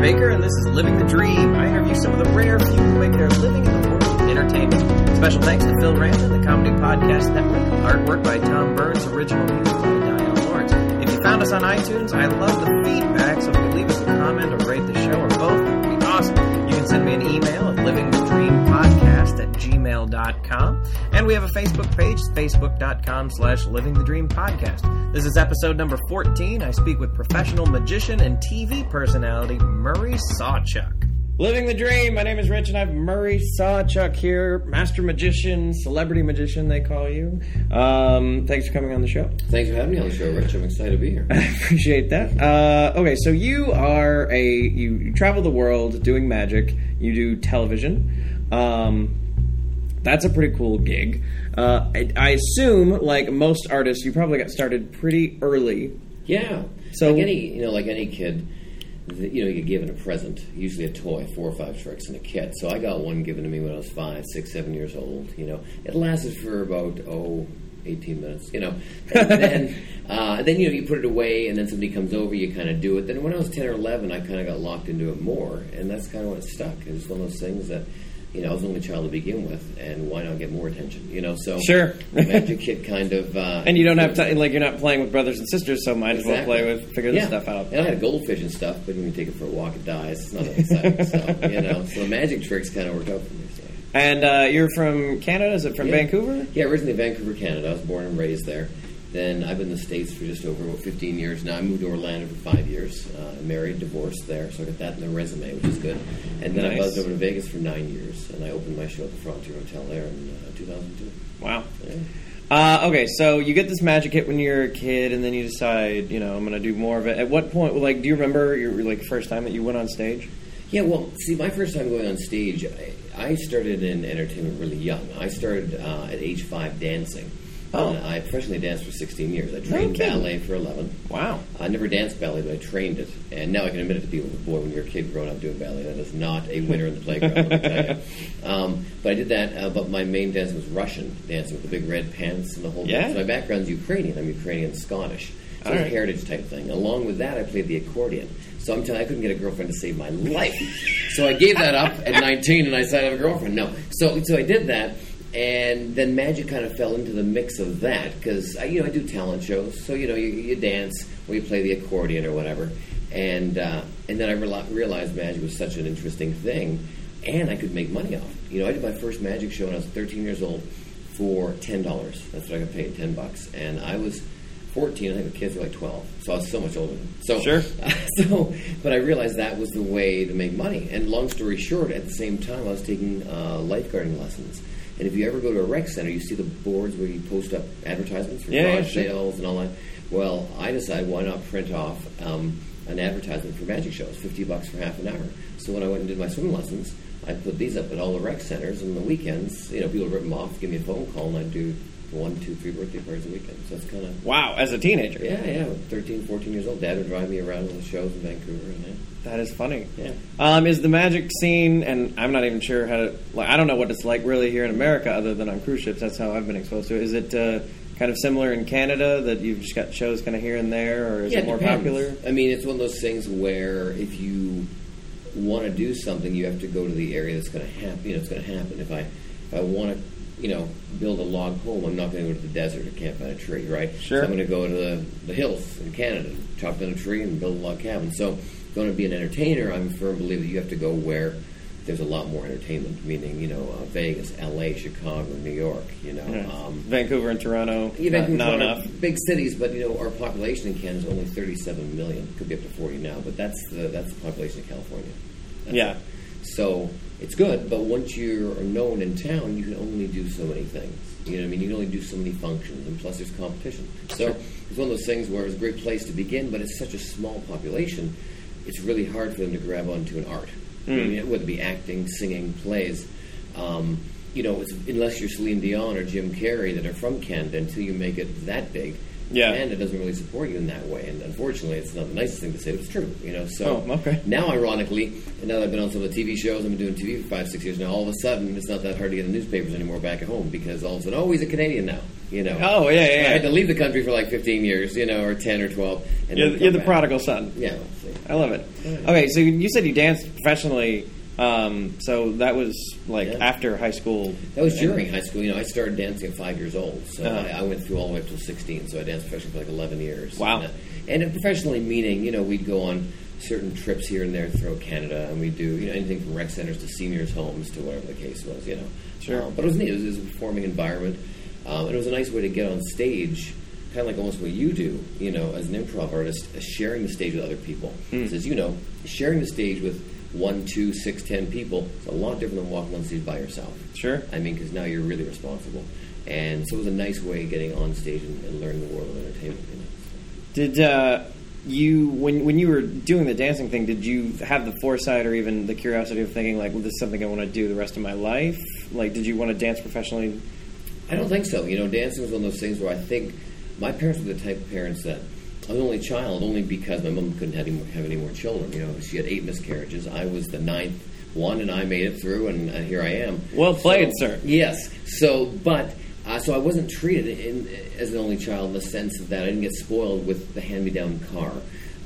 Baker, and this is Living the Dream. I interview some of the rare few who make their living in the world of entertainment. Special thanks to Phil Randon, the Comedy Podcast Network, artwork by Tom Burns, original music by Diane Lawrence. If you found us on iTunes, I love the feedback, so if you leave us a comment or rate the show or both, that would be awesome. You can send me an email at livingthedreampodcast at gmail.com. And we have a Facebook page, facebook.com slash livingthedreampodcast. This is episode number 14. I speak with professional magician and TV personality Murray Sawchuck. Living the dream. My name is Rich, and I have Murray Sawchuck here, master magician, celebrity magician, they call you. Um, thanks for coming on the show. Thanks for having me on the show, Rich. I'm excited to be here. I appreciate that. Uh, okay, so you are a you, you travel the world doing magic. You do television. Um, that's a pretty cool gig. Uh, I, I assume, like most artists, you probably got started pretty early. Yeah. So- like any, you know, like any kid, you know, you get given a present, usually a toy, four or five tricks, and a kit. So I got one given to me when I was five, six, seven years old. You know, it lasted for about oh. 18 minutes, you know. And then, uh, then you know, you put it away, and then somebody comes over, you kind of do it. Then when I was 10 or 11, I kind of got locked into it more, and that's kind of when it stuck. It was one of those things that, you know, I was the only child to begin with, and why not get more attention, you know? So, Sure. the Magic Kit kind of. Uh, And you don't have to like you're not playing with brothers and sisters, so might as well play with figure this stuff out. And I had a goldfish and stuff, but when you take it for a walk, it dies. It's not that exciting. so, you know, so the magic tricks kind of worked out for me. So. And uh, you're from Canada? Is it from Yeah. Vancouver? Yeah, originally Vancouver, Canada. I was born and raised there. Then I've been in the States for just over 15 years now. I moved to Orlando for five years. Uh, married, divorced there, so I got that in the resume, which is good. And then I Nice. buzzed over to Vegas for nine years, and I opened my show at the Frontier Hotel there in uh, 2002. Wow. Yeah. Uh, okay, so you get this magic hit when you're a kid, and then you decide, you know, I'm going to do more of it. At what point, like, do you remember your like first time that you went on stage? Yeah, well, see, my first time going on stage, I, I started in entertainment really young. I started uh, at age five dancing. Oh. I professionally danced for 16 years. I trained ballet for 11. Wow. I never danced ballet, but I trained it. And now I can admit it to people, boy, when you're a kid growing up doing ballet, that is not a winner in the playground, let me tell you. Um, but I did that, uh, but my main dance was Russian dancing with the big red pants and the whole Yeah. So my background's Ukrainian. I'm Ukrainian Scottish. So right. a heritage type thing. Along with that, I played the accordion. So I'm telling you, I couldn't get a girlfriend to save my life. So I gave that up at 19, and I said I have a girlfriend. No, so so I did that, and then magic kind of fell into the mix of that because you know I do talent shows. So you know you, you dance or you play the accordion or whatever, and uh, and then I reali- realized magic was such an interesting thing, and I could make money off. it. You know, I did my first magic show when I was 13 years old for ten dollars. That's what I got paid, ten bucks, and I was. 14, I think the kids were like 12, so I was so much older. So, Sure. so, but I realized that was the way to make money. And long story short, at the same time, I was taking uh, lifeguarding lessons. And if you ever go to a rec center, you see the boards where you post up advertisements for Yeah, yeah, garage sure. sales and all that. Well, I decided why not print off um, an advertisement for magic shows, 50 bucks for half an hour. So when I went and did my swimming lessons, I put these up at all the rec centers. And on the weekends, you know, people would rip them off, give me a phone call, and I'd do one, two, three birthday parties a weekend. So it's kind of Wow, as a teenager. yeah, yeah. 13, 14 years old. Dad would drive me around to the shows in Vancouver. And, That is funny. yeah. Um, is the magic scene, and I'm not even sure how to, like, I don't know what it's like really here in America other than on cruise ships. That's how I've been exposed to it. Is it uh, kind of similar in Canada that you've just got shows kind of here and there, or is yeah, it more depends. popular? I mean, it's one of those things where if you want to do something, you have to go to the area that's going to happen. You know, it's going to happen. If I if I want to, you know, build a log home, I'm not going to go to the desert or camp on a tree, right? Sure. So I'm going to go to the, the hills in Canada, chop down a tree, and build a log cabin. So, going to be an entertainer, I'm a firm believer that you have to go where there's a lot more entertainment, meaning you know uh, Vegas, L.A., Chicago, New York. You know, Yeah. um, Vancouver and Toronto, Yeah, not, Vancouver, not Toronto, enough. Big cities, but you know our population in Canada is only 37 million. Could be up to 40 now, but that's the that's the population of California. That's Yeah. it. So it's good, but once you're known in town, you can only do so many things. You know what I mean? You can only do so many functions, and plus there's competition. So it's one of those things where it's a great place to begin, but it's such a small population. It's really hard for them to grab onto an art, I mean, whether it be acting, singing, plays. Um, you know, it's, unless you're Celine Dion or Jim Carrey that are from Canada, until you make it that big, Yeah. And it doesn't really support you in that way. And unfortunately, it's not the nicest thing to say, but it's true. You know, so Oh, okay. now, ironically, and now that I've been on some of the TV shows, I've been doing TV for five, six years now. All of a sudden, it's not that hard to get in the newspapers anymore back at home because all of a sudden, oh, he's a Canadian now. You know. Oh, yeah, yeah, I had to leave the country for like 15 years, you know, or 10 or 12. And You're, you're the prodigal son. Yeah. I love it. Okay, so you said you danced professionally. Um, so that was like Yeah. after high school. That was during high school. You know, I started dancing at five years old, so Uh-huh. I, I went through all the way up to sixteen. So I danced professionally for like eleven years. Wow. And, uh, and professionally meaning, you know, we'd go on certain trips here and there throughout Canada, and we'd do you know anything from rec centers to seniors' homes to whatever the case was. You know, Sure. Um, but it was neat. It was, it was a performing environment, um, and it was a nice way to get on stage. Kind of like almost what you do, you know, as an improv artist, uh, sharing the stage with other people. Because as you know, sharing the stage with one, two, six, ten people. It's a lot different than walking on stage by yourself. Sure. I mean, because now you're really responsible. And so it was a nice way of getting on stage and, and learning the world of entertainment. You know? Did uh, you when when you were doing the dancing thing? Did you have the foresight or even the curiosity of thinking like, well, this is something I want to do the rest of my life? Like, did you want to dance professionally? I don't think so. You know, dancing was one of those things where I think my parents were the type of parents that I was the only child, only because my mom couldn't have any, more, have any more children. You know, she had eight miscarriages. I was the ninth one, and I made it through, and, and here I am. Well played, So- sir. Yes. So, but uh, so I wasn't treated in, as an only child in the sense of that I didn't get spoiled with the hand-me-down car,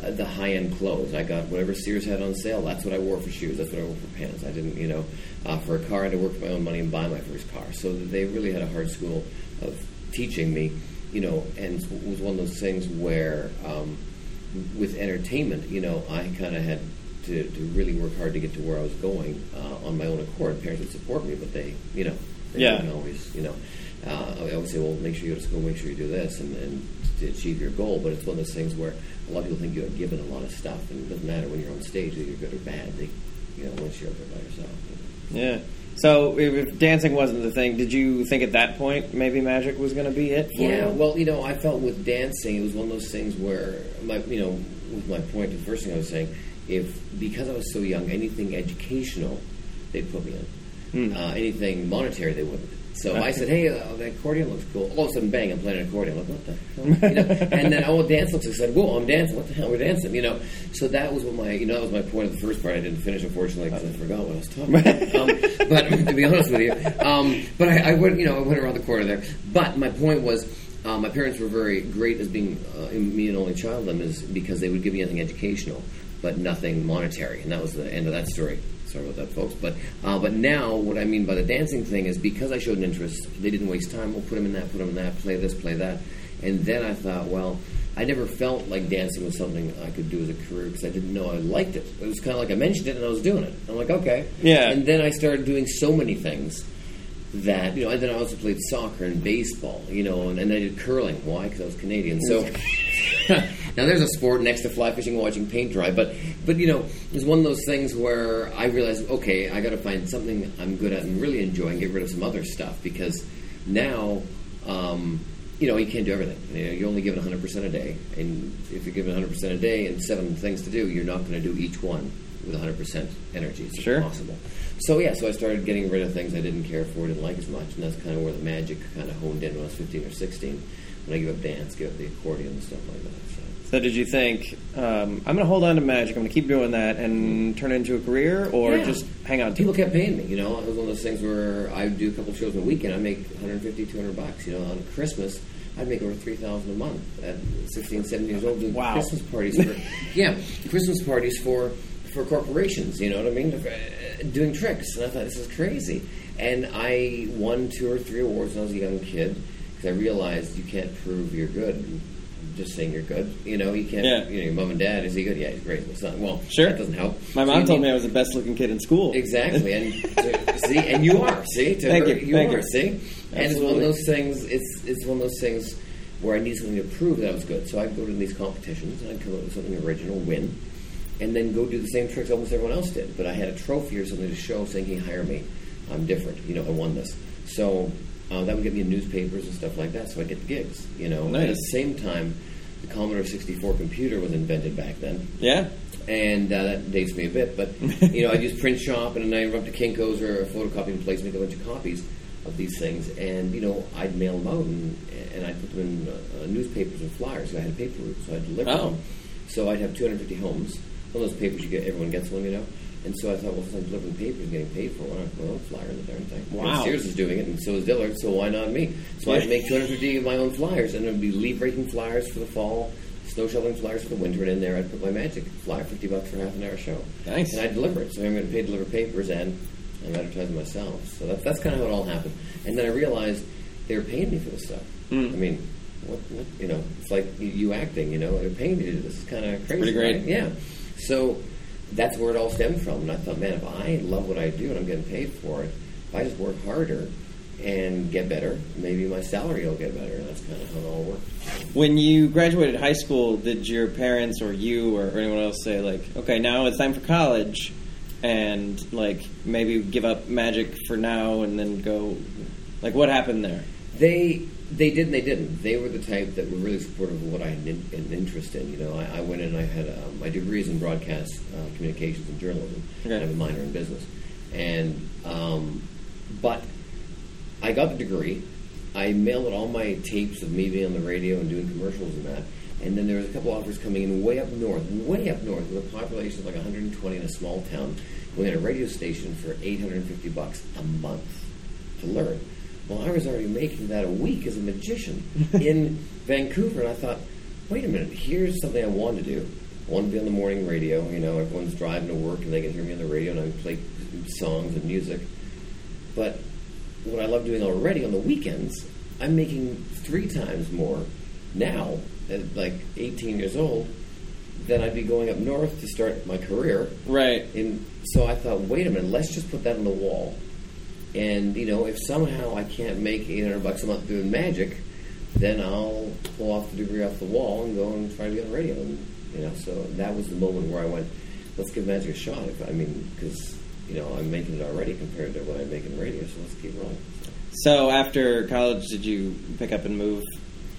uh, the high-end clothes. I got whatever Sears had on sale. That's what I wore for shoes. That's what I wore for pants. I didn't, you know, uh, for a car. I had to work for my own money and buy my first car. So they really had a hard school of teaching me, you know, and it was one of those things where. Um, with entertainment, you know, I kind of had to, to really work hard to get to where I was going uh, on my own accord. Parents would support me, but they, you know, they Yeah. didn't always, you know. Uh, I always say, well, make sure you go to school, make sure you do this, and, and to achieve your goal. But it's one of those things where a lot of people think you are given a lot of stuff, and it doesn't matter when you're on stage whether you're good or bad. They, you know, once you're up there by yourself. You know. Yeah. So if, if dancing wasn't the thing, did you think at that point maybe magic was going to be it? For Yeah, you? well, you know, I felt with dancing, it was one of those things where, my, you know, with my point, the first thing I was saying, if because I was so young, anything educational, they'd put me in. Hmm. Uh, anything monetary, they wouldn't. So I said, "Hey, uh, the accordion looks cool." All of a sudden, bang! I'm playing an accordion. I'm like, what the hell? You know? and then, oh, dance looks. I said, "Whoa, I'm dancing! What the hell? We're dancing!" You know. So that was what my, you know, that was my point of the first part. I didn't finish, unfortunately, because I forgot what I was talking about. um, but to be honest with you, um, but I, I went, you know, I went around the corner there. But my point was, uh, my parents were very great as being uh, me an only child. Them is because they would give me anything educational, but nothing monetary, and that was the end of that story. Sorry about that, folks. But uh, but now, what I mean by the dancing thing is because I showed an interest, they didn't waste time. We'll put them in that, put them in that, play this, play that, and then I thought, well, I never felt like dancing was something I could do as a career because I didn't know I liked it. It was kind of like I mentioned it and I was doing it. I'm like, okay, Yeah. And then I started doing so many things that you know, and then I also played soccer and baseball, you know, and, and I did curling. Why? Because I was Canadian. So now there's a sport next to fly fishing and watching paint dry. But but you know, it's one of those things where I realized, okay, I got to find something I'm good at and really enjoy, and get rid of some other stuff because now. Um, you know, you can't do everything. You know, you're only given 100% a day, and if you're given 100% a day and seven things to do, you're not going to do each one with 100% energy. It's Sure. impossible. So yeah, so I started getting rid of things I didn't care for, didn't like as much, and that's kind of where the magic kind of honed in when I was 15 or 16. When I gave up dance, gave up the accordion and stuff like that. So. So did you think um, I'm going to hold on to magic? I'm going to keep doing that and turn it into a career, or Yeah. just hang on to People it? kept paying me, you know. It was one of those things where I'd do a couple shows in a weekend, I'd make 150, 200 bucks. You know, on Christmas, I'd make over 3000 a month at 16, 17 years old doing Wow. Christmas parties for, yeah, Christmas parties for, for corporations, you know what I mean? Uh, Doing tricks. And I thought, this is crazy. And I won two or three awards when I was a young kid because I realized you can't prove you're good. Just saying you're good, you know. You can't. Yeah. You know, your mom and dad is he good? Yeah, he's great. It's not. Well, Sure. that doesn't help. My mom you told need- me I was the best looking kid in school. Exactly, and to, see, and you are. See, to Thank her, you, thank are. you. See, and it's one of those things. It's it's one of those things where I need something to prove that I was good. So I'd go to these competitions and I'd come up with something original, win, and then go do the same tricks almost everyone else did. But I had a trophy or something to show, saying, "Hey, hire me. I'm different. You know, I won this." So uh, that would get me in newspapers and stuff like that. So I get the gigs. You know, and at the same time, the Commodore 64 computer was invented back then Yeah. and uh, that dates me a bit. But you know, I'd use print shop, and then I'd run up to Kinkos or a photocopying place, make a bunch of copies of these things, and you know, I'd mail them out, and, and I'd put them in uh, uh, newspapers and flyers. I had a paper route, so I'd deliver Oh. them. So I'd have 250 homes. One of those papers you get, everyone gets one, you know. And so I thought, well, since I'm delivering papers and getting paid for it, why not put my own flyer in the darn thing? Wow. And Sears is doing it, and so is Dillard, so why not me? So I'd make 250 of my own flyers, and it would be leaf raking flyers for the fall, snow shoveling flyers for the winter, and in there I'd put my magic flyer, 50 bucks for half an hour show. Nice. And I deliver it, so I'm going to pay to deliver papers, and I'm advertising myself. So that's, that's kind of how it all happened. And then I realized they were paying me for this stuff. Mm. I mean, what, what, you know, it's like you, you acting, you know, they're paying me to do this. It's kind of crazy. Pretty great. right? Yeah. So that's where it all stemmed from. And I thought, man, if I love what I do and I'm getting paid for it, if I just work harder and get better, maybe my salary will get better. And that's kind of how it all worked. When you graduated high school, did your parents or you or anyone else say like, okay, now it's time for college, and like maybe give up magic for now and then go? Like, what happened there? They they did and they didn't. They were the type that were really supportive of what I had an, interest in. You know, I, I went in. I had um, my degrees in broadcast uh, communications and journalism. Okay. And I have a minor in business. And um, but I got the degree. I mailed all my tapes of me being on the radio and doing commercials and that. And then there was a couple offers coming in way up north, way up north, with a population of like 120 in a small town, going at a radio station for 850 bucks a month to learn. Well, I was already making that a week as a magician in Vancouver, and I thought, wait a minute, here's something I want to do. I want to be on the morning radio. You know, everyone's driving to work, and they can hear me on the radio, and I play songs and music. But what I love doing already on the weekends, I'm making three times more now, at like 18 years old, than I'd be going up north to start my career. Right. And so I thought, wait a minute, let's just put that on the wall. And you know, if somehow I can't make 800 bucks a month doing magic, then I'll pull off the degree off the wall and go and try to be on radio. And you know, so that was the moment where I went, let's give magic a shot. If, I mean, because you know, I'm making it already compared to what I make in radio, so let's keep rolling. So after college, did you pick up and move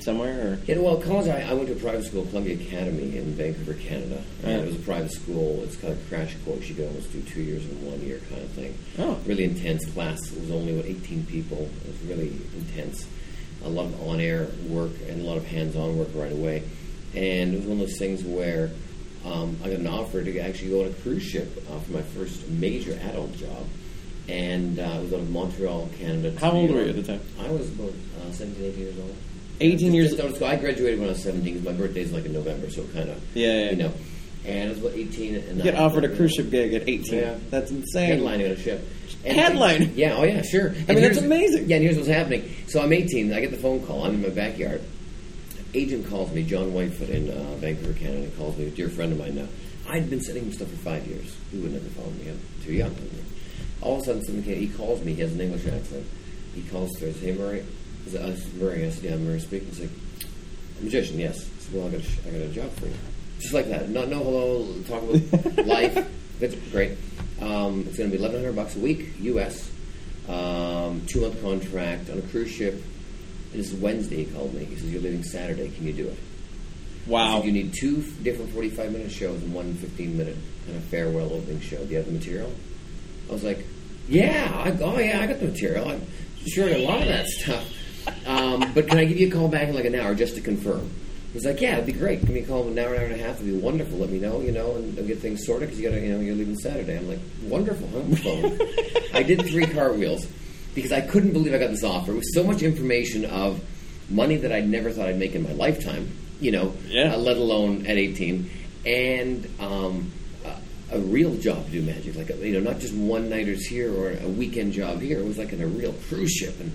somewhere? Or? Yeah, well, college, I, I went to a private school, Columbia Academy in Vancouver, Canada. And Yeah. it was a private school. It's kind of crash course. You could almost do two years in one year kind of thing. Oh. Really intense class. It was only, what, 18 people. It was really intense. A lot of on-air work and a lot of hands-on work right away. And it was one of those things where um, I got an offer to actually go on a cruise ship uh, for my first major adult job. And uh, I was out of Montreal, Canada. How old were you at the time? I was about uh, 17, 18 years old. 18 years- just out of school. I graduated when I was 17 because my birthday's like in November, so kind of, Yeah, yeah. you know. And I was about 18. And You get I- offered a cruise ship gig at 18. Yeah. That's insane. Headlining on a ship. And- Headlining? Yeah, oh yeah, sure. And mean, that's amazing. Yeah, and here's what's happening. So I'm 18. I get the phone call. I'm in my backyard. Agent calls me, John Whitefoot in uh, Vancouver, Canada, calls me, a dear friend of mine now. I'd been sending him stuff for five years. He would never phone me. I'm too young. All of a sudden, something came, he calls me. He has an English accent. He calls through. Hey, Murray. Is that, uh, Murray, I said, yeah, Murray speaking. He's like, a magician, yes. I said, well, I got, a, sh- I got a job for you. Just like that. No, no hello, talk about life. That's great. Um, it's going to be 1100 bucks a week, U.S. Um, two month contract on a cruise ship. And this is Wednesday. He called me. He says, "You're leaving Saturday. Can you do it?" Wow. said, you need two f- different 45 minute shows and one 15 minute kind of farewell opening show. Do you have the material? I was like, yeah, I, oh yeah, I got the material. I'm sure I got a lot of that stuff. Um, but can I give you a call back in like an hour just to confirm? He's like, yeah, it'd be great. Give me a call in an hour, an hour and a half. It'd be wonderful. Let me know, you know, and I'll get things sorted because you got to, you know, you're leaving Saturday. I'm like, wonderful. The phone. I did three cartwheels because I couldn't believe I got this offer. It was so much information of money that I'd never thought I'd make in my lifetime, you know, Yeah. uh, let alone at 18, and um, a, a real job to do magic, like a, you know, not just one nighters here or a weekend job here. It was like in a real cruise ship, and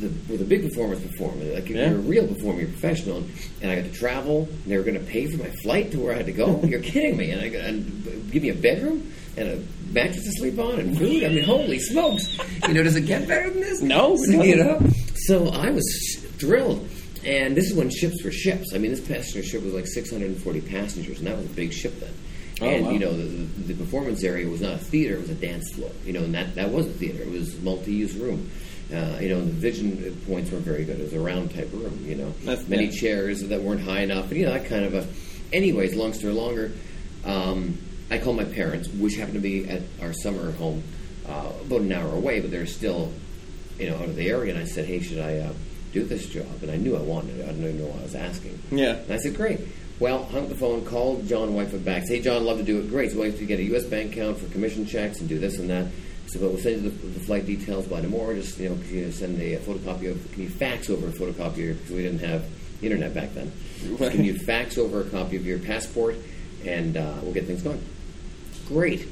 the, where the big performers perform. Like if Yeah. you're a real performer, you're professional, and I got to travel. And they were going to pay for my flight to where I had to go. you're kidding me? And I got and give me a bedroom and a mattress to sleep on and food. I mean, holy smokes! You know, does it get better than this? No, So, no. you know. So I was thrilled. And this is when ships were ships. I mean, this passenger ship was like 640 passengers, and that was a big ship then. Oh, and wow. you know, the, the, the performance area was not a theater; it was a dance floor. You know, and that that was a theater. It was a multi-use room. Uh, you know, and the vision points weren't very good. It was a round type room. You know, That's- many yeah. chairs that weren't high enough, and you know that kind of a. Anyways, long story longer, um, I called my parents, which happened to be at our summer home, uh, about an hour away, but they're still, you know, out of the area. And I said, "Hey, should I uh, do this job, and I knew I wanted it. I didn't even know what I was asking. Yeah. And I said, great. Well, hung up the phone, called John Whitefoot back. Say, hey, John, love to do it. Great. So I have to get a U.S. bank account for commission checks and do this and that. So, but we'll send you the, the flight details by tomorrow. Just you know, can you send a, photocopy of? Can you fax over a photocopy because we didn't have internet back then? Right. Can you fax over a copy of your passport, and uh, we'll get things going. Great.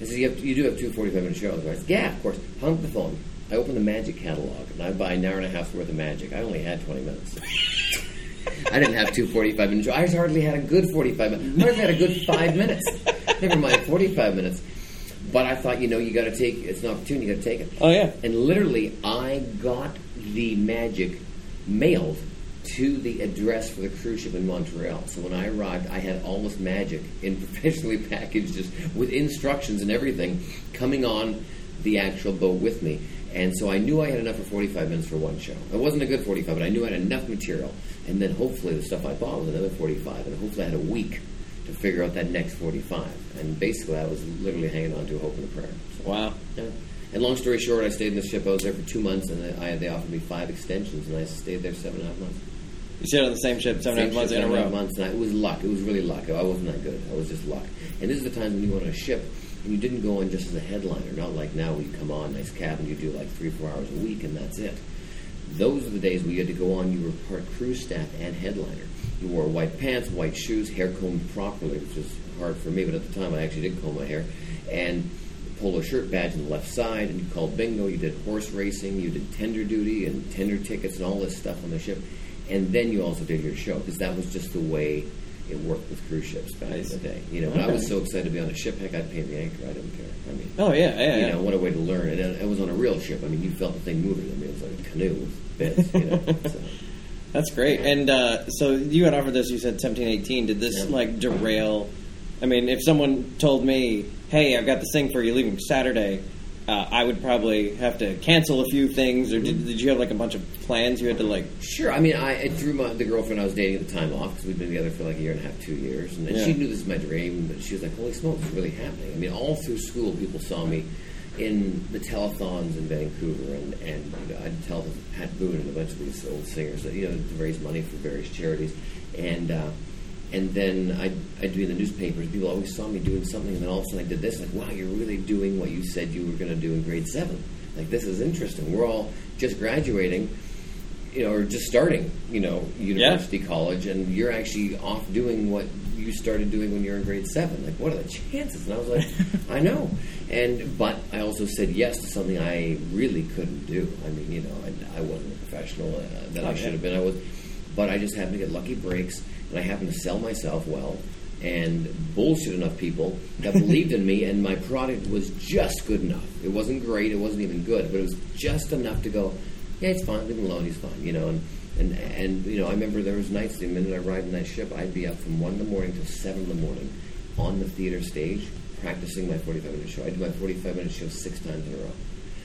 I said, you, have, you do have two 45 minute shows, right? I said, yeah, of course. Hung up the phone. I opened the Magic catalog, and I buy an hour and a half's worth of Magic. I only had 20 minutes. I didn't have two 45 minute shows. I hardly had a good 45 minutes. I hardly had a good five minutes. Never mind 45 minutes. But I thought, you know, you got to take it's an opportunity. You got to take it. Oh yeah. And literally, I got the magic mailed to the address for the cruise ship in Montreal. So when I arrived, I had all this magic in professionally packaged, just with instructions and everything, coming on the actual boat with me. And so I knew I had enough for 45 minutes for one show. It wasn't a good 45, but I knew I had enough material. And then hopefully the stuff I bought was another 45, and hopefully I had a week to figure out that next 45. And basically, I was literally hanging on to a hope and a prayer. So, Wow. yeah. And long story short, I stayed in the ship. I was there for two months, and I, they offered me five extensions, and I stayed there seven and a half months. You stayed on the same ship seven Same eight months in a seven row. Months, and I, it was luck. It was really luck. I wasn't that good. I was just luck. And this is the time when you went on a ship, and you didn't go on just as a headliner. Not like now, where you come on, nice cabin, you do like three, four hours a week, and that's it. Those are the days where you had to go on. You were part crew staff and headliner. You wore white pants, white shoes, hair combed properly, which was hard for me. But at the time, I actually did comb my hair, and polo shirt badge on the left side. And you called bingo. You did horse racing. You did tender duty and tender tickets and all this stuff on the ship. And then you also did your show because that was just the way it worked with cruise ships back Nice. in the day. You know, and I was so excited to be on a ship. Heck, I'd pay the anchor. I didn't care. I mean, Oh yeah, yeah, you yeah. know, what a way to learn. And it was on a real ship. I mean, you felt the thing moving. I mean, it was like a canoe with bits. You know, so. That's great. And uh, so you had offered this. You said seventeen, eighteen. Did this Yeah. like derail? I mean, if someone told me, "Hey, I've got this thing for you leaving Saturday," uh, I would probably have to cancel a few things. Or Mm-hmm. did, did you have like a bunch of plans you had to like? Sure. I mean, I, I threw my, the girlfriend I was dating at the time off because we'd been together for like a year and a half, two years, and, and Yeah. she knew this was my dream. But she was like, "Holy smokes, it's really happening!" I mean, all through school, people saw me in the telethons in Vancouver, and and you know, I'd tell Pat Boone and a bunch of these old singers that you know to raise money for various charities, and. Uh, and then I'd, I'd be in the newspapers. People always saw me doing something, and then all of a sudden I did this. Like, wow, you're really doing what you said you were going to do in grade seven. Like, this is interesting. We're all just graduating, you know, or just starting, you know, university, college, and you're actually off doing what you started doing when you were in grade seven. Like, what are the chances? And I was like, I know. And but I also said yes to something I really couldn't do. I mean, you know, I, I wasn't a professional uh, that Oh, I should yeah. have been. I was, but I just happened to get lucky breaks, and I happened to sell myself well. And bullshit enough people that believed in me, and my product was just good enough. It wasn't great, it wasn't even good, but it was just enough to go, yeah, it's fine, leave him alone, he's fine, you know. And and and you know, I remember there was nights the minute I arrived in that ship, I'd be up from one in the morning till seven in the morning on the theater stage practicing my forty-five minute show. I'd do my forty-five minute show six times in a row.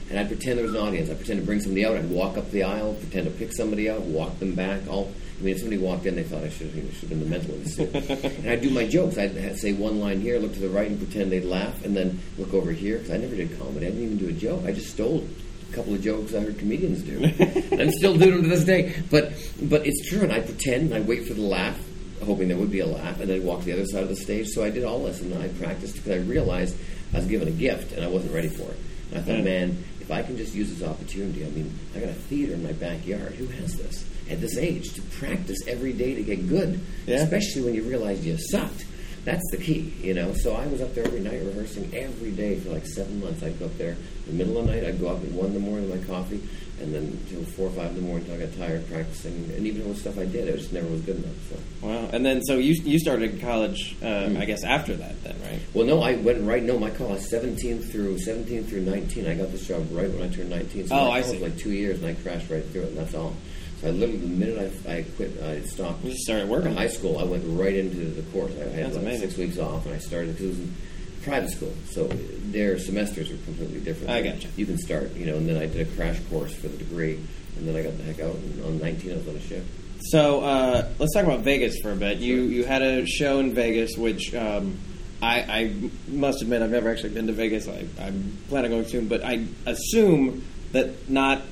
And I'd pretend there was an audience. I'd pretend to bring somebody out. I'd walk up the aisle, pretend to pick somebody out, walk them back. All I mean, if somebody walked in, they thought I should, you know, should have been the mental institute. and I'd do my jokes. I'd say one line here, look to the right, and pretend they'd laugh, and then look over here because I never did comedy. I didn't even do a joke. I just stole a couple of jokes I heard comedians do. and I'm still doing them to this day. But but it's true, and I pretend. and I wait for the laugh, hoping there would be a laugh, and then walk to the other side of the stage. So I did all this, and I practiced because I realized I was given a gift, and I wasn't ready for it. And I thought, Yeah. man, if I can just use this opportunity, I mean, I got a theater in my backyard. Who has this at this age to practice every day to get good? Yeah. Especially when you realize you sucked. That's the key, you know. So I was up there every night rehearsing every day for like seven months. I'd go up there in the middle of the night. I'd go up at one in the morning with my coffee, and then till four or five in the morning until I got tired practicing. And even with stuff I did, it just never was good enough. So. Wow. And then so you you started college, uh, Hmm. I guess after that, then right? Well, no, I went right. No, my college, seventeen through seventeen through nineteen. I got this job right when I turned nineteen. So Oh, I see. was like two years, and I crashed right through it. and That's all. I literally, the minute I, I quit, I stopped. You started working. high school. I went right into the course. I had That's like amazing. six weeks off, and I started because it was in private school, so their semesters are completely different. I gotcha. You can start, you know, and then I did a crash course for the degree, and then I got the heck out. And on nineteen, I was on a ship. So uh, let's talk about Vegas for a bit. You you had a show in Vegas, which um, I, I must admit I've never actually been to Vegas. I, I'm planning on going soon, but I assume that not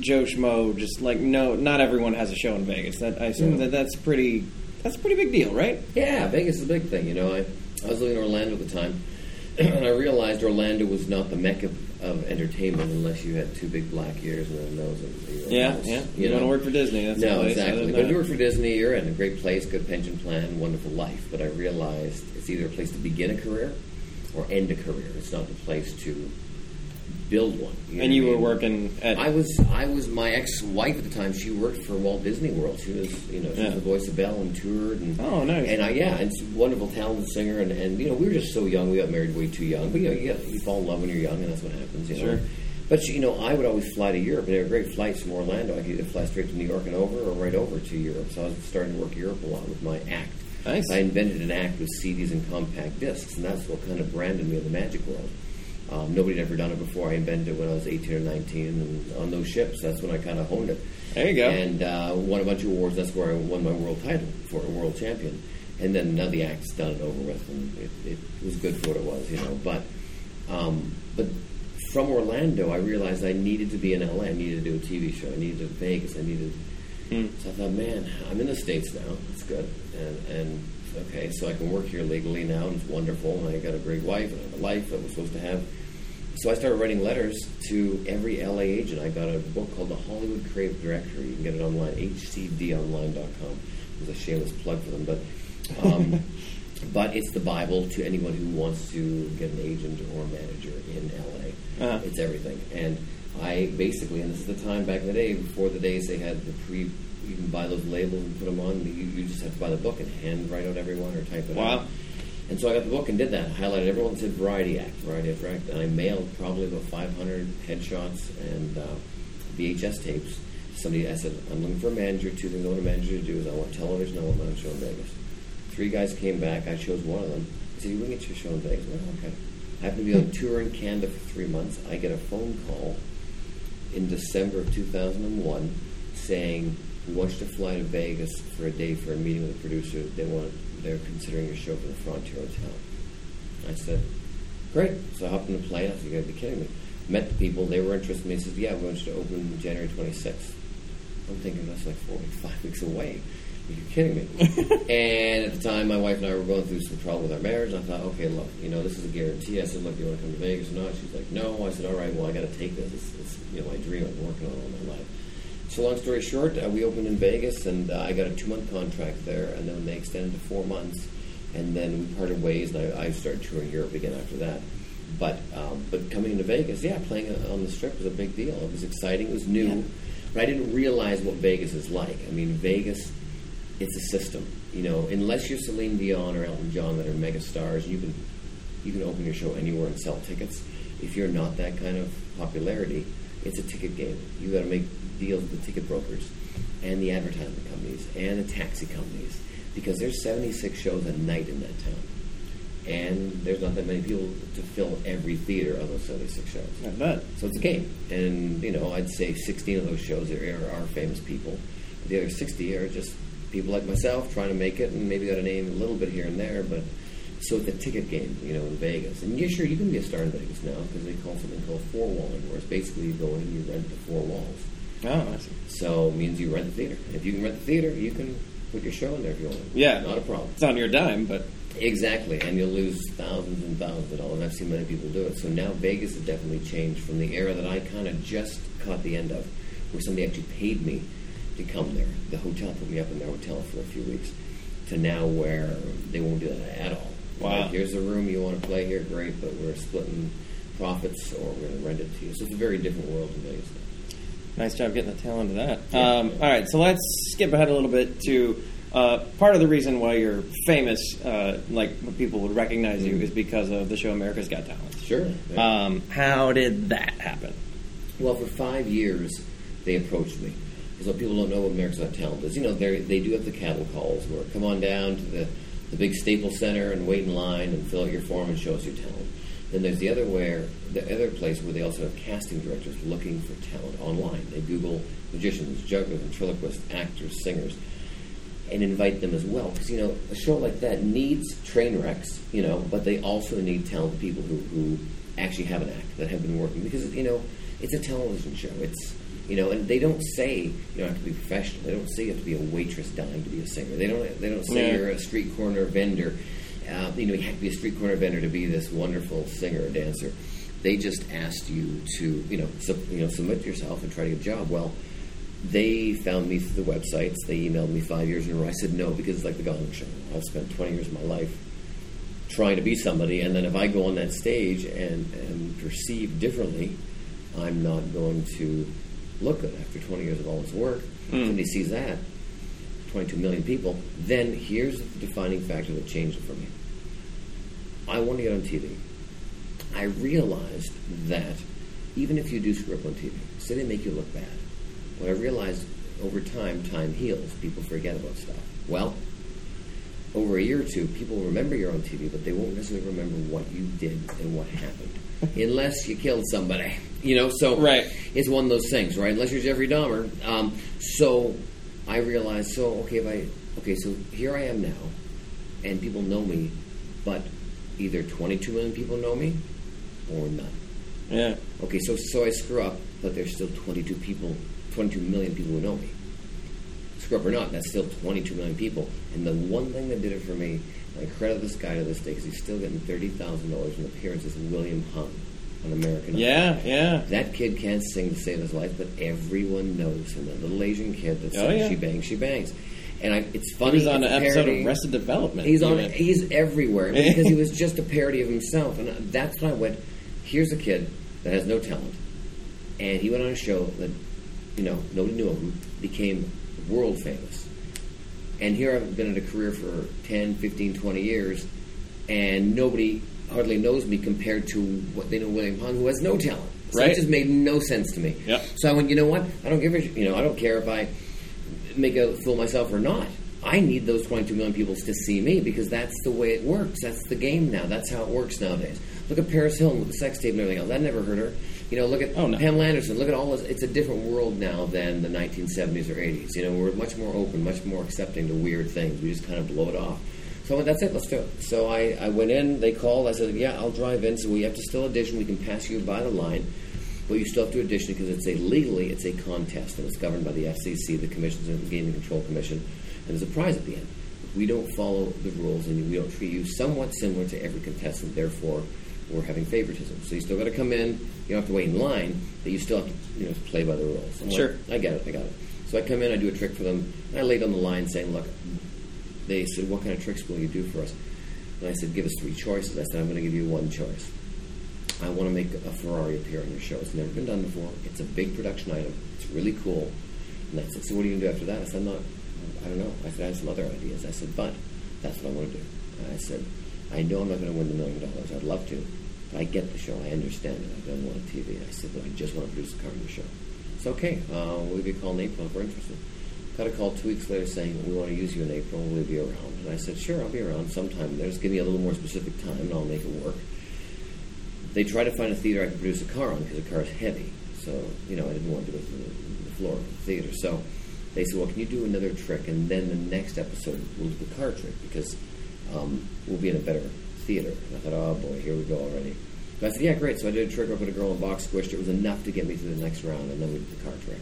Joe Schmo, just like no, not everyone has a show in Vegas. That I assume Yeah. that that's pretty. That's a pretty big deal, right? Yeah, Vegas is a big thing. You know, I, I was living in Orlando at the time, and I realized Orlando was not the mecca of entertainment unless you had two big black ears and a nose. And, you know, Yeah, nose, yeah. You You, to work for Disney? That's no, exactly. But if you work for Disney, you're in a great place, good pension plan, wonderful life. But I realized it's either a place to begin a career or end a career. It's not the place to build one. know and you I were working at. I was I was my ex wife at the time. She worked for Walt Disney World. She was you know she Yeah. was the voice of Belle and toured and Oh, nice. and I yeah and she's a wonderful talented singer and, and you know we were just so young. We got married way too young. But you know you, get, you fall in love when you're young and that's what happens. You know. But you know I would always fly to Europe. There were great flights from Orlando. I could either fly straight to New York and over or right over to Europe. So I was starting to work Europe a lot with my act. Nice. I invented an act with CDs and compact discs, and that's what kind of branded me in the magic world. Um, nobody had ever done it before. I invented it when I was 18 or 19, and on those ships, that's when I kind of honed it. There you go. And uh, won a bunch of awards. That's where I won my world title for a world champion. And then now the act's done and over with, and it, it was good for what it was, you know. But um, but from Orlando, I realized I needed to be in LA. I needed to do a TV show. I needed to Vegas. I needed. Hmm. So I thought, man, I'm in the states now. That's good. And and okay, so I can work here legally now, and it's wonderful. And I got a great wife and I have a life that we're supposed to have. So I started writing letters to every LA agent. I got a book called The Hollywood Creative Directory. You can get it online, hcdonline.com. It was a shameless plug for them, but um, but it's the Bible to anyone who wants to get an agent or a manager in LA. Uh-huh. It's everything. And I basically, and this is the time back in the day before the days they had the pre. You can buy those labels and put them on. You, you just have to buy the book and hand write out everyone or type it Wow. out. And so I got the book and did that. I highlighted everyone that said Variety Act, Variety After Act. And I mailed probably about 500 headshots and uh, VHS tapes. Somebody, I said, I'm looking for a manager. Two things I want a manager to do is I want television, I want my own show in Vegas. Three guys came back. I chose one of them. I said, you can get your show in Vegas. I went, okay. I happen to be on tour in Canada for three months. I get a phone call in December of 2001 saying, we want you to fly to Vegas for a day for a meeting with a producer. They want, they're considering your show for the Frontier Hotel. I said, great. So I hopped in the plane. I said, you gotta be kidding me. Met the people. They were interested in me. They said, yeah, we want you to open January 26th. I'm thinking that's like four weeks, five weeks away. You're kidding me. and at the time, my wife and I were going through some trouble with our marriage. And I thought, okay, look, you know, this is a guarantee. I said, look, do you want to come to Vegas or not? She's like, no. I said, all right, well, I got to take this. It's, it's you know my dream. I've been working on it all my life. So long story short, uh, we opened in Vegas, and uh, I got a two-month contract there, and then they extended to four months, and then we parted ways, and I, I started touring Europe again after that. But um, but coming to Vegas, yeah, playing on the strip was a big deal. It was exciting. It was new, but I didn't realize what Vegas is like. I mean, Vegas, it's a system. You know, unless you're Celine Dion or Elton John that are mega stars, you can you can open your show anywhere and sell tickets. If you're not that kind of popularity, it's a ticket game. You got to make deals with the ticket brokers and the advertising companies and the taxi companies because there's 76 shows a night in that town, and there's not that many people to fill every theater of those 76 shows. I bet. So it's a game, and you know, I'd say 16 of those shows are, are famous people. The other 60 are just people like myself trying to make it, and maybe got a name a little bit here and there. But so it's a ticket game, you know, in Vegas. And yeah, sure, you can be a star in Vegas now because they call something called four walling, where it's basically you go in and you rent the four walls. Oh, I see. So it means you rent the theater. If you can rent the theater, you can put your show in there if you want. Yeah. not a problem. It's on your dime, but Exactly, and you'll lose thousands and thousands of dollars. And I've seen many people do it. So now Vegas has definitely changed from the era that I kind of just caught the end of, where somebody actually paid me to come there. The hotel put me up in their hotel for a few weeks, to now where they won't do that at all. Wow. Like, here's a room you want to play here, great, but we're splitting profits or we're going to rent it to you. So it's a very different world in Vegas. now. Nice job getting the tail end of that. Yeah. Um, all right, so let's skip ahead a little bit to uh, part of the reason why you're famous, uh, like people would recognize you, is because of the show America's Got Talent. Sure. Yeah. Um, how did that happen? Well, for five years, they approached me. Because what people don't know what America's Got Talent is, you know, they they do have the cattle calls where come on down to the, the big Staples Center and wait in line and fill out your form and show us your talent. Then there's the other where the other place where they also have casting directors looking for talent online. They Google magicians, jugglers, ventriloquists, actors, singers, and invite them as well. Because you know, a show like that needs train wrecks, you know, but they also need talented people who, who actually have an act that have been working. Because you know, it's a television show. It's You know, and they don't say you don't have to be professional. They don't say you have to be a waitress dying to be a singer. They don't. They don't say Yeah. you're a street corner vendor. Uh, you know, you have to be a street corner vendor to be this wonderful singer or dancer. They just asked you to, you know, sub, you know, submit yourself and try to get a job. Well, they found me through the websites. They emailed me five years in a row. I said no because it's like the Gong Show. I've spent 20 years of my life trying to be somebody, and then if I go on that stage and and perceived differently, I'm not going to look good after 20 years of all this work. Hmm. Somebody sees that, 22 million people. Then here's the defining factor that changed it for me. I want to get on TV. I realized that even if you do screw up on TV, say they make you look bad. What I realized over time, time heals. People forget about stuff. Well, over a year or two, people will remember you're on TV, but they won't necessarily remember what you did and what happened, unless you killed somebody. You know, so Right. it's one of those things, right? Unless you're Jeffrey Dahmer. Um, so I realized, so okay, if I okay, so here I am now, and people know me, but either 22 million people know me, or none. Yeah. Okay, so so I screw up, but there's still 22 people, 22 million people who know me. Screw up or not, that's still 22 million people. And the one thing that did it for me, and I credit this guy to this day because he's still getting $30,000 in appearances. In William Hung on American Idol. Yeah, yeah. That kid can't sing to save his life, but everyone knows him. That little Asian kid that Oh, yeah. "She Bangs, She Bangs," and I, it's funny. He's on an a episode parody. of Arrested Development. He's on. even. He's everywhere because he was just a parody of himself, and that's when I went. Here's a kid that has no talent, and he went on a show that you know nobody knew him, became world famous, and here I've been in a career for 10, 15, 20 years, and nobody hardly knows me compared to what they know William Hung, who has no talent. So Right. it just made no sense to me. Yep. So I went, you know what? I don't give a, you know, I don't care if I make a fool myself or not. I need those 22 million people to see me because that's the way it works. That's the game now. That's how it works nowadays. Look at Paris Hilton with the sex tape and everything else. That never hurt her. You know, look at Oh, no. Pamela Anderson. Look at all this. It's a different world now than the 1970s or 80s. You know, we're much more open, much more accepting to weird things. We just kind of blow it off. So I went, that's it, let's do it. So I, I went in, they called, I said, yeah, I'll drive in. So we have to still audition. We can pass you by the line. But you still have to audition because it's a legally it's a contest and it's governed by the FCC, the Commissions and Gaming Control Commission, and there's a prize at the end. If we don't follow the rules and we don't treat you somewhat similar to every contestant, therefore we're having favoritism. So you still got to come in. You don't have to wait in line, but you still have to you know play by the rules. I'm like, Sure. I get it. I got it. So I come in, I do a trick for them, and I laid on the line saying, "Look." They said, "What kind of tricks will you do for us?" And I said, "Give us three choices." I said, "I'm going to give you one choice." I want to make a Ferrari appear on your show. It's never been done before. It's a big production item. It's really cool. And that's it. So what are you going to do after that? I said, I'm not, I don't know. I said, I have some other ideas. I said, but that's what I want to do. And I said, I know I'm not going to win the million dollars. I'd love to. I get the show. I understand it. I've done one on TV. I said, but I just want to produce a your show. It's okay. Uh, we'll give a call in April if we're interested. Got a call two weeks later saying, we want to use you in April. Will you be around? And I said, sure, I'll be around sometime. There. Just give me a little more specific time and I'll make it work they tried to find a theater I could produce a car on because the car is heavy. So, you know, I didn't want to do it on the, the floor of the theater. So they said, well, can you do another trick? And then the next episode, we'll do the car trick because um, we'll be in a better theater. And I thought, oh boy, here we go already. But I said, yeah, great. So I did a trick I put a girl in a box, squished it. Was enough to get me to the next round, and then we did the car trick.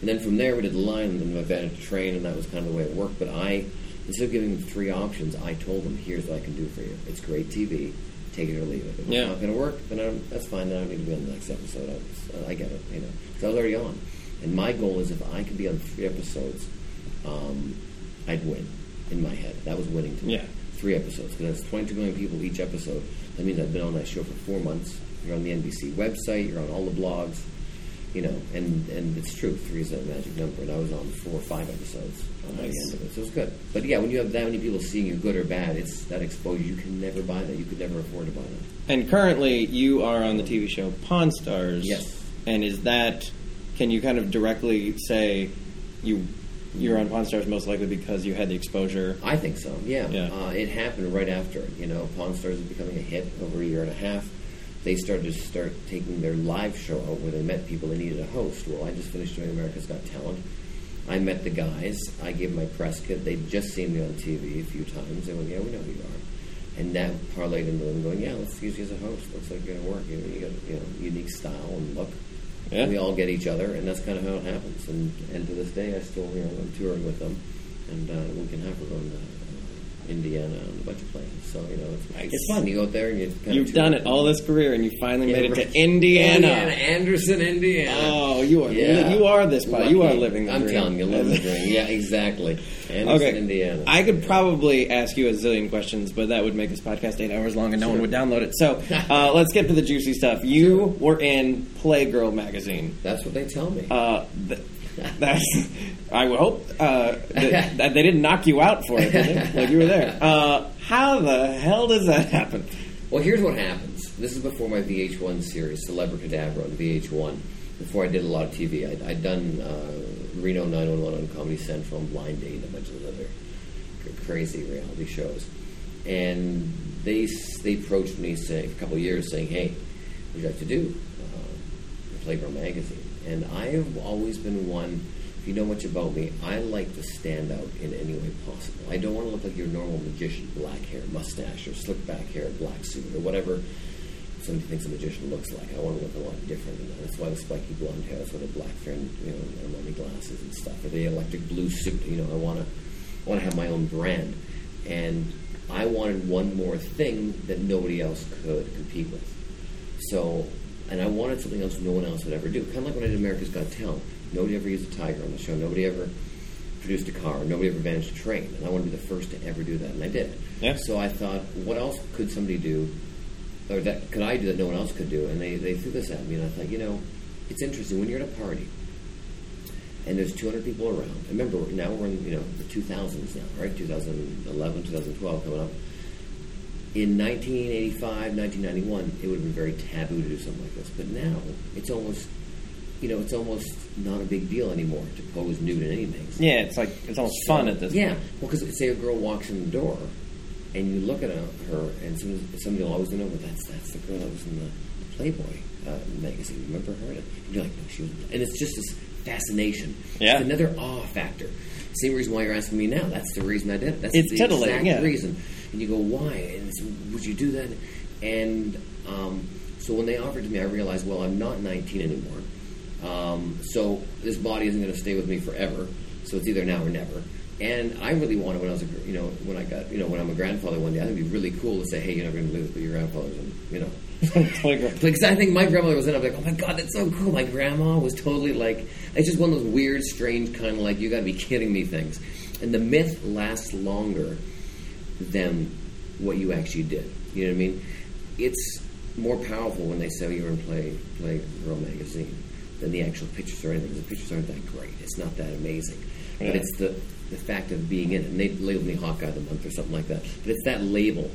And then from there, we did the line, and then I vanished to train, and that was kind of the way it worked. But I, instead of giving them three options, I told them, here's what I can do for you. It's great TV. Take it or leave it. If Yeah. it's not going to work, then I don't, that's fine. Then I don't need to be on the next episode. I, I get it, you know. Because I was already on. And my goal is if I could be on three episodes, um, I'd win in my head. That was winning to me. Yeah. Three episodes. Because that's 22 million people each episode. That means I've been on that show for four months. You're on the NBC website. You're on all the blogs. You know, and, and it's true. Three is a magic number. And I was on four or five episodes on the end of it. So it was good. But yeah, when you have that many people seeing you, good or bad, it's that exposure. You can never buy that. You could never afford to buy that. And currently, you are on the TV show Pawn Stars. Yes. And is that? Can you kind of directly say you you're on Pawn Stars most likely because you had the exposure? I think so. Yeah. Yeah. Uh, it happened right after. You know, Pawn Stars was becoming a hit over a year and a half. They started to start taking their live show out where they met people. They needed a host. Well, I just finished doing America's Got Talent. I met the guys. I gave my press kit. They'd just seen me on TV a few times. They went, "Yeah, we know who you are," and that parlayed into them going, "Yeah, let's use you as a host. Looks like you're to work. You, know, you got you know unique style and look." Yeah. We all get each other, and that's kind of how it happens. And and to this day, I still you know I'm touring with them, and uh, we can have going to uh, Indiana and a bunch of places. So you know it's, Nice. it's fun. You go out there and you kind You've done it all this career, and you finally Yeah, made it right. to Indiana. Indiana, Anderson, Indiana. Oh, you are Yeah. you are this part. You are living the I'm dream. telling you, living the dream. Yeah, exactly. Anderson, Okay. Indiana. I could probably ask you a zillion questions, but that would make this podcast eight hours long and no one would download it. So uh, let's get to the juicy stuff. You were in Playgirl magazine. That's what they tell me. Uh, th- that's, I would hope uh, that, that they didn't knock you out for it. Did they? Like you were there. Uh, how the hell does that happen? Well, here's what happens. This is before my VH1 series, Celebracadabra on VH1. Before I did a lot of TV, I'd, I'd done uh, Reno 911 on Comedy Central and Blind Date and a bunch of other crazy reality shows. And they they approached me saying, a couple of years saying, "Hey, what would you like to do uh, Playgirl magazine?" And I have always been one. If you know much about me, I like to stand out in any way possible. I don't want to look like your normal magician, black hair, mustache, or slick back hair, black suit, or whatever somebody thinks a magician looks like. I want to look a lot different than that. That's why the spiky blonde hair, that's why the black and, you know, Armani glasses and stuff, or the electric blue suit. You know, I want to, I want to have my own brand, and I wanted one more thing that nobody else could compete with. So, and I wanted something else no one else would ever do. Kind of like when I did America's Got Talent. Nobody ever used a tiger on the show. Nobody ever produced a car. Nobody ever managed a train. And I wanted to be the first to ever do that, and I did. Yeah. So I thought, what else could somebody do, or that could I do that no one else could do? And they, they threw this at me, and I thought, you know, it's interesting when you're at a party and there's 200 people around. And remember, now we're in you know the 2000s now, right? 2011, 2012 coming up. In 1985, 1991, it would have been very taboo to do something like this. But now, it's almost, you know, it's almost not a big deal anymore to pose nude in any magazine. Yeah, it's like it's almost fun at this. Yeah, point. well, because say a girl walks in the door, and you look at her, and somebody, somebody will always know, well, that's that's the girl that was in the Playboy uh, magazine. Remember her? And you're like, no, she was. And it's just this fascination. Yeah. It's another awe factor. Same reason why you're asking me now. That's the reason I did it. That's It's the titillating, exact yeah. reason. And you go, why? And would you do that? And um, so when they offered to me, I realized, well, I'm not 19 anymore. Um, so this body isn't going to stay with me forever. So it's either now or never. And I really wanted when I was a, you know, when I got, you know, when I'm a grandfather one day, I think it'd be really cool to say, hey, you're never going to live with your grandfather's, and you know, because I think my grandmother was in. I'm like, oh my god, that's so cool. My grandma was totally like. It's just one of those weird, strange, kind of like you got to be kidding me things. And the myth lasts longer than what you actually did. You know what I mean? It's more powerful when they say you in Play Play Girl magazine than the actual pictures or anything. The pictures aren't that great. It's not that amazing. Yeah. But it's the the fact of being in it. And they labeled me Hawkeye of the month or something like that. But it's that label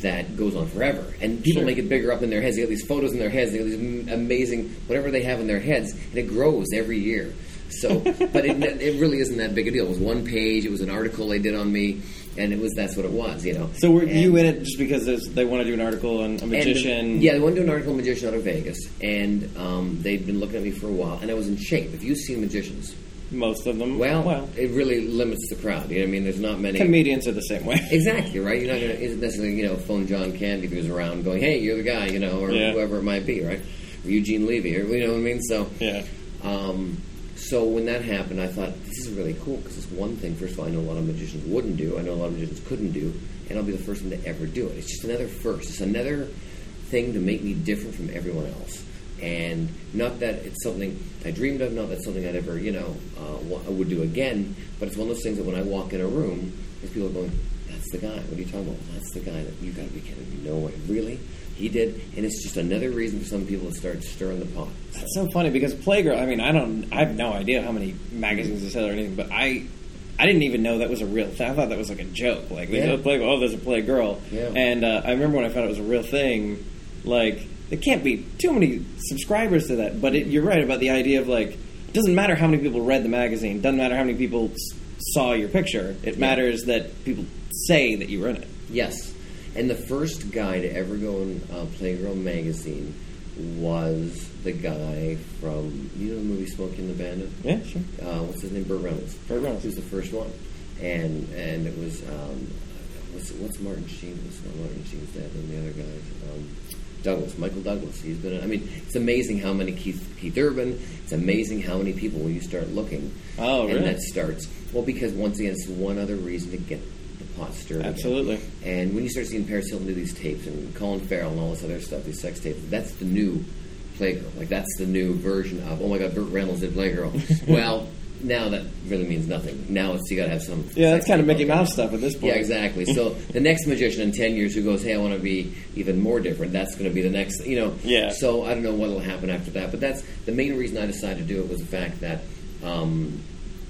that goes on forever. And people Sure. make it bigger up in their heads. They got these photos in their heads. They got these m- amazing whatever they have in their heads, and it grows every year. So, but it, it really isn't that big a deal. It was one page. It was an article they did on me, and it was that's what it was. You know. So were And- you in it just because they want to do an article on a and, magician? yeah, they want to do an article on a magician out of Vegas, and um, they'd been looking at me for a while, and I was in shape. If you've seen magicians, most of them. well, well, it really limits the crowd. You know what I mean? There's not many. comedians are the same way. Exactly right. You're not going to isn't necessarily you know phone John Candy who's around going, "Hey, you're the guy," you know, or Yeah. whoever it might be, right? Or Eugene Levy, or you know what I mean. So, Yeah. um, so when that happened, I thought this is really cool because it's one thing. First of all, I know a lot of magicians wouldn't do. I know a lot of magicians couldn't do, and I'll be the first one to ever do it. It's just another first. It's another thing to make me different from everyone else. And not that it's something I dreamed of, not that something I'd ever, you know, uh, I would do again. But it's one of those things that when I walk in a room, there's people going, "That's the guy." What are you talking about? That's the guy that you got to be kidding me. No way, really? He did, and it's just another reason for some people to start stirring the pot. That's so funny because Playgirl. I mean, I don't. I have no idea how many magazines they sell or anything, but I. I didn't even know that was a real thing. I thought that was like a joke. Like, they Yeah. go Playgirl, oh, there's a Playgirl. Yeah. And uh, I remember when I found it was a real thing, like, there can't be too many subscribers to that. But it, you're right about the idea of, like, it doesn't matter how many people read the magazine, doesn't matter how many people s- saw your picture. It matters that people say that you were in it. Yes. And the first guy to ever go in uh, Playgirl magazine was the guy from, you know the movie Smokey and the Bandit? Yeah, sure. Uh, what's his name? Burt Reynolds. Burt Reynolds. He was the first one. And and it was, um, what's, what's Martin Sheen? Not Martin Sheen's dad and the other guys. Um, Douglas, Michael Douglas. He's been. I mean, it's amazing how many Keith Keith Urban. It's amazing how many people when you start looking. Oh, really? and that starts well because once again, it's one other reason to get pot stirred. again. Absolutely. And when you start seeing Paris Hilton do these tapes and Colin Farrell and all this other stuff, these sex tapes, that's the new Playgirl. Like that's the new version of oh my god, Burt Reynolds did Playgirl. well, now that really means nothing. Now it's you got to have some. Yeah, that's kind of Mickey. Mouse stuff at this point. Yeah, exactly. So the next magician in ten years who goes, "Hey, I want to be even more different," that's going to be the next. You know. Yeah. So I don't know what will happen after that, but that's the main reason I decided to do it was the fact that. Um,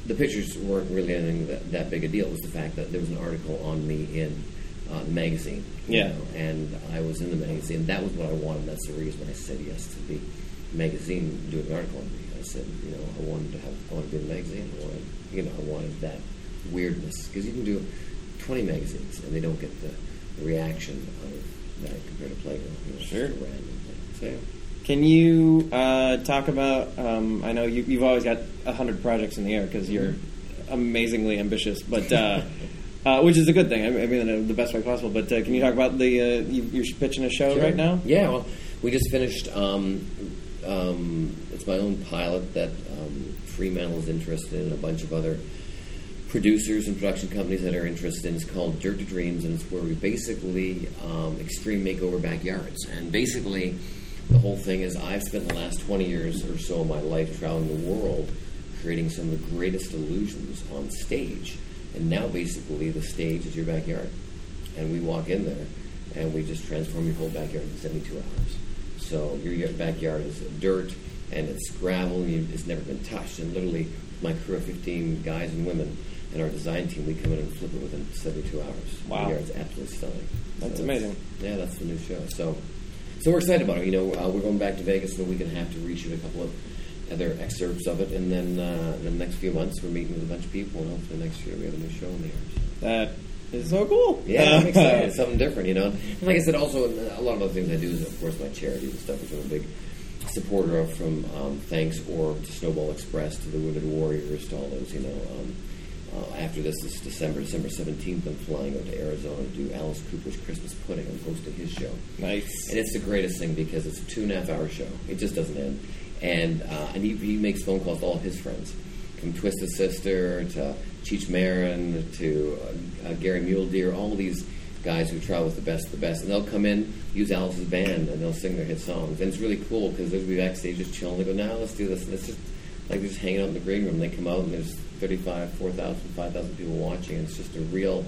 the pictures weren't really anything that, that big a deal. It was the fact that there was an article on me in uh, the magazine. you Yeah. know, and I was in the magazine. That was what I wanted. That's the reason I said yes to the magazine doing an article on me. I said, you know, I wanted to have, I wanted to be in the magazine. I wanted, you know, I wanted that weirdness because you can do 20 magazines and they don't get the, the reaction of that compared to Playgirl. You know, it's Sure. just a random thing. So, yeah. Can you uh, talk about? Um, I know you, you've always got a hundred projects in the air because you're amazingly ambitious, but uh, uh, which is a good thing. I mean, the best way possible. But uh, can you talk about the? Uh, you, you're pitching a show Sure. right now. Yeah, well, we just finished. Um, um, it's my own pilot that um, Fremantle is interested in, and a bunch of other producers and production companies that are interested in. It's called Dirt to Dreams, and it's where we basically um, extreme makeover backyards. And basically, the whole thing is I've spent the last 20 years or so of my life traveling the world creating some of the greatest illusions on stage. And now, basically, the stage is your backyard. And we walk in there and we just transform your whole backyard in 72 hours. So your backyard is dirt and it's gravel and it's never been touched. And literally, my crew of 15 guys and women and our design team, we come in and flip it within 72 hours. Wow. The yard's absolutely stunning. That's So amazing. Yeah, that's the new show. So, so we're excited about it. You know, uh, we're going back to Vegas in a week and a half to reshoot a couple of other excerpts of it, and then uh, in the next few months we're meeting with a bunch of people, and hopefully next year we have a new show in the air. So. That is so cool. Yeah, I'm excited. It's something different, you know. And like I said, also a lot of other things I do is, of course, my charities and stuff, which I'm a big supporter of. From um, Thanks or to Snowball Express to the Wounded Warriors to all those, you know. Um, uh, after this is December, December 17th, I'm flying out to Arizona to do Alice Cooper's Christmas Pudding. I'm hosting his show. Nice. And it's the greatest thing because it's a two and a half hour show. It just doesn't end. And uh, and he, he makes phone calls to all his friends, from Twisted Sister to Cheech Marin to uh, uh, Gary Mule Deer, all these guys who travel with the best of the best. And they'll come in, use Alice's band, and they'll sing their hit songs. And it's really cool because they'll be backstage just chilling. They go, now let's do this. And it's just like they're just hanging out in the green room. They come out and there's 35, 4,000, 5,000 people watching. It's just a real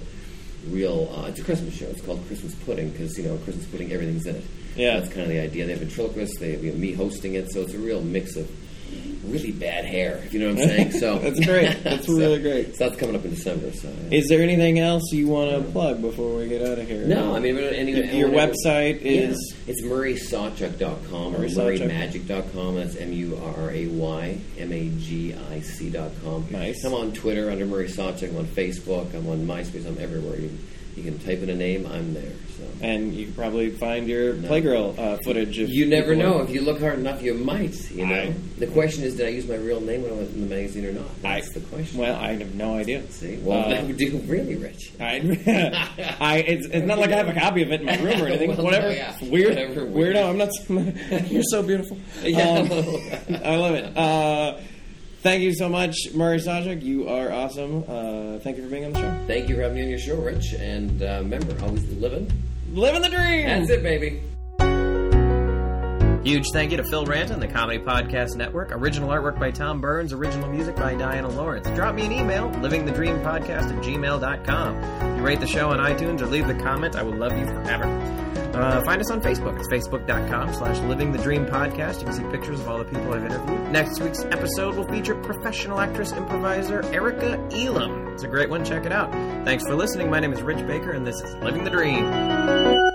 real. Uh, it's a Christmas show. It's called Christmas Pudding because you know Christmas pudding, everything's in it. Yeah. that's kind of the idea. They have ventriloquists. They have you know, me hosting it, so it's a real mix of really bad hair. You know what I'm saying. So That's great. That's so- really great. So that's coming up in December. So yeah. Is there anything else you want to plug before we get out of here? no, I mean any, Your- whatever- website is- yeah. it's murraysawchuck.com or murraymagic.com. That's M U R R A Y M A G I C.com. Nice. I'm on Twitter under Murray Sawchuck. I'm on Facebook. I'm on MySpace. I'm everywhere. You, you can type in a name. I'm there. So. And you can probably find your No. Playgirl uh, footage. You never know. If you look hard enough, you might. You know. I- the question is, did I use my real name when I was in the magazine or not? I- That's the question. Well, I have no idea. See, well, Uh, that would do really rich. I, I it's, it's not like I have a copy of it in my room or anything. Well, Whatever. no, yeah. Weird. Whatever, weird. Weirdo. I'm not. You're so beautiful. Yeah. Um, I love it. Uh, thank you so much, Murray Sawchuck. You are awesome. Uh, thank you for being on the show. Thank you for having me on your show, Rich. And uh, remember, always living. Living the dream. That's it, baby. Huge thank you to Phil Ranton, the Comedy Podcast Network. Original artwork by Tom Burns, original music by Diana Lawrence. Drop me an email, livingthedreampodcast at gmail.com. You rate the show on iTunes or leave the comment. I will love you forever. Uh, find us on Facebook. It's facebook.com slash living the dream podcast. You can see pictures of all the people I've interviewed. Next week's episode will feature professional actress improviser Erica Elam. It's a great one. Check it out. Thanks for listening. My name is Rich Baker, and this is Living the Dream.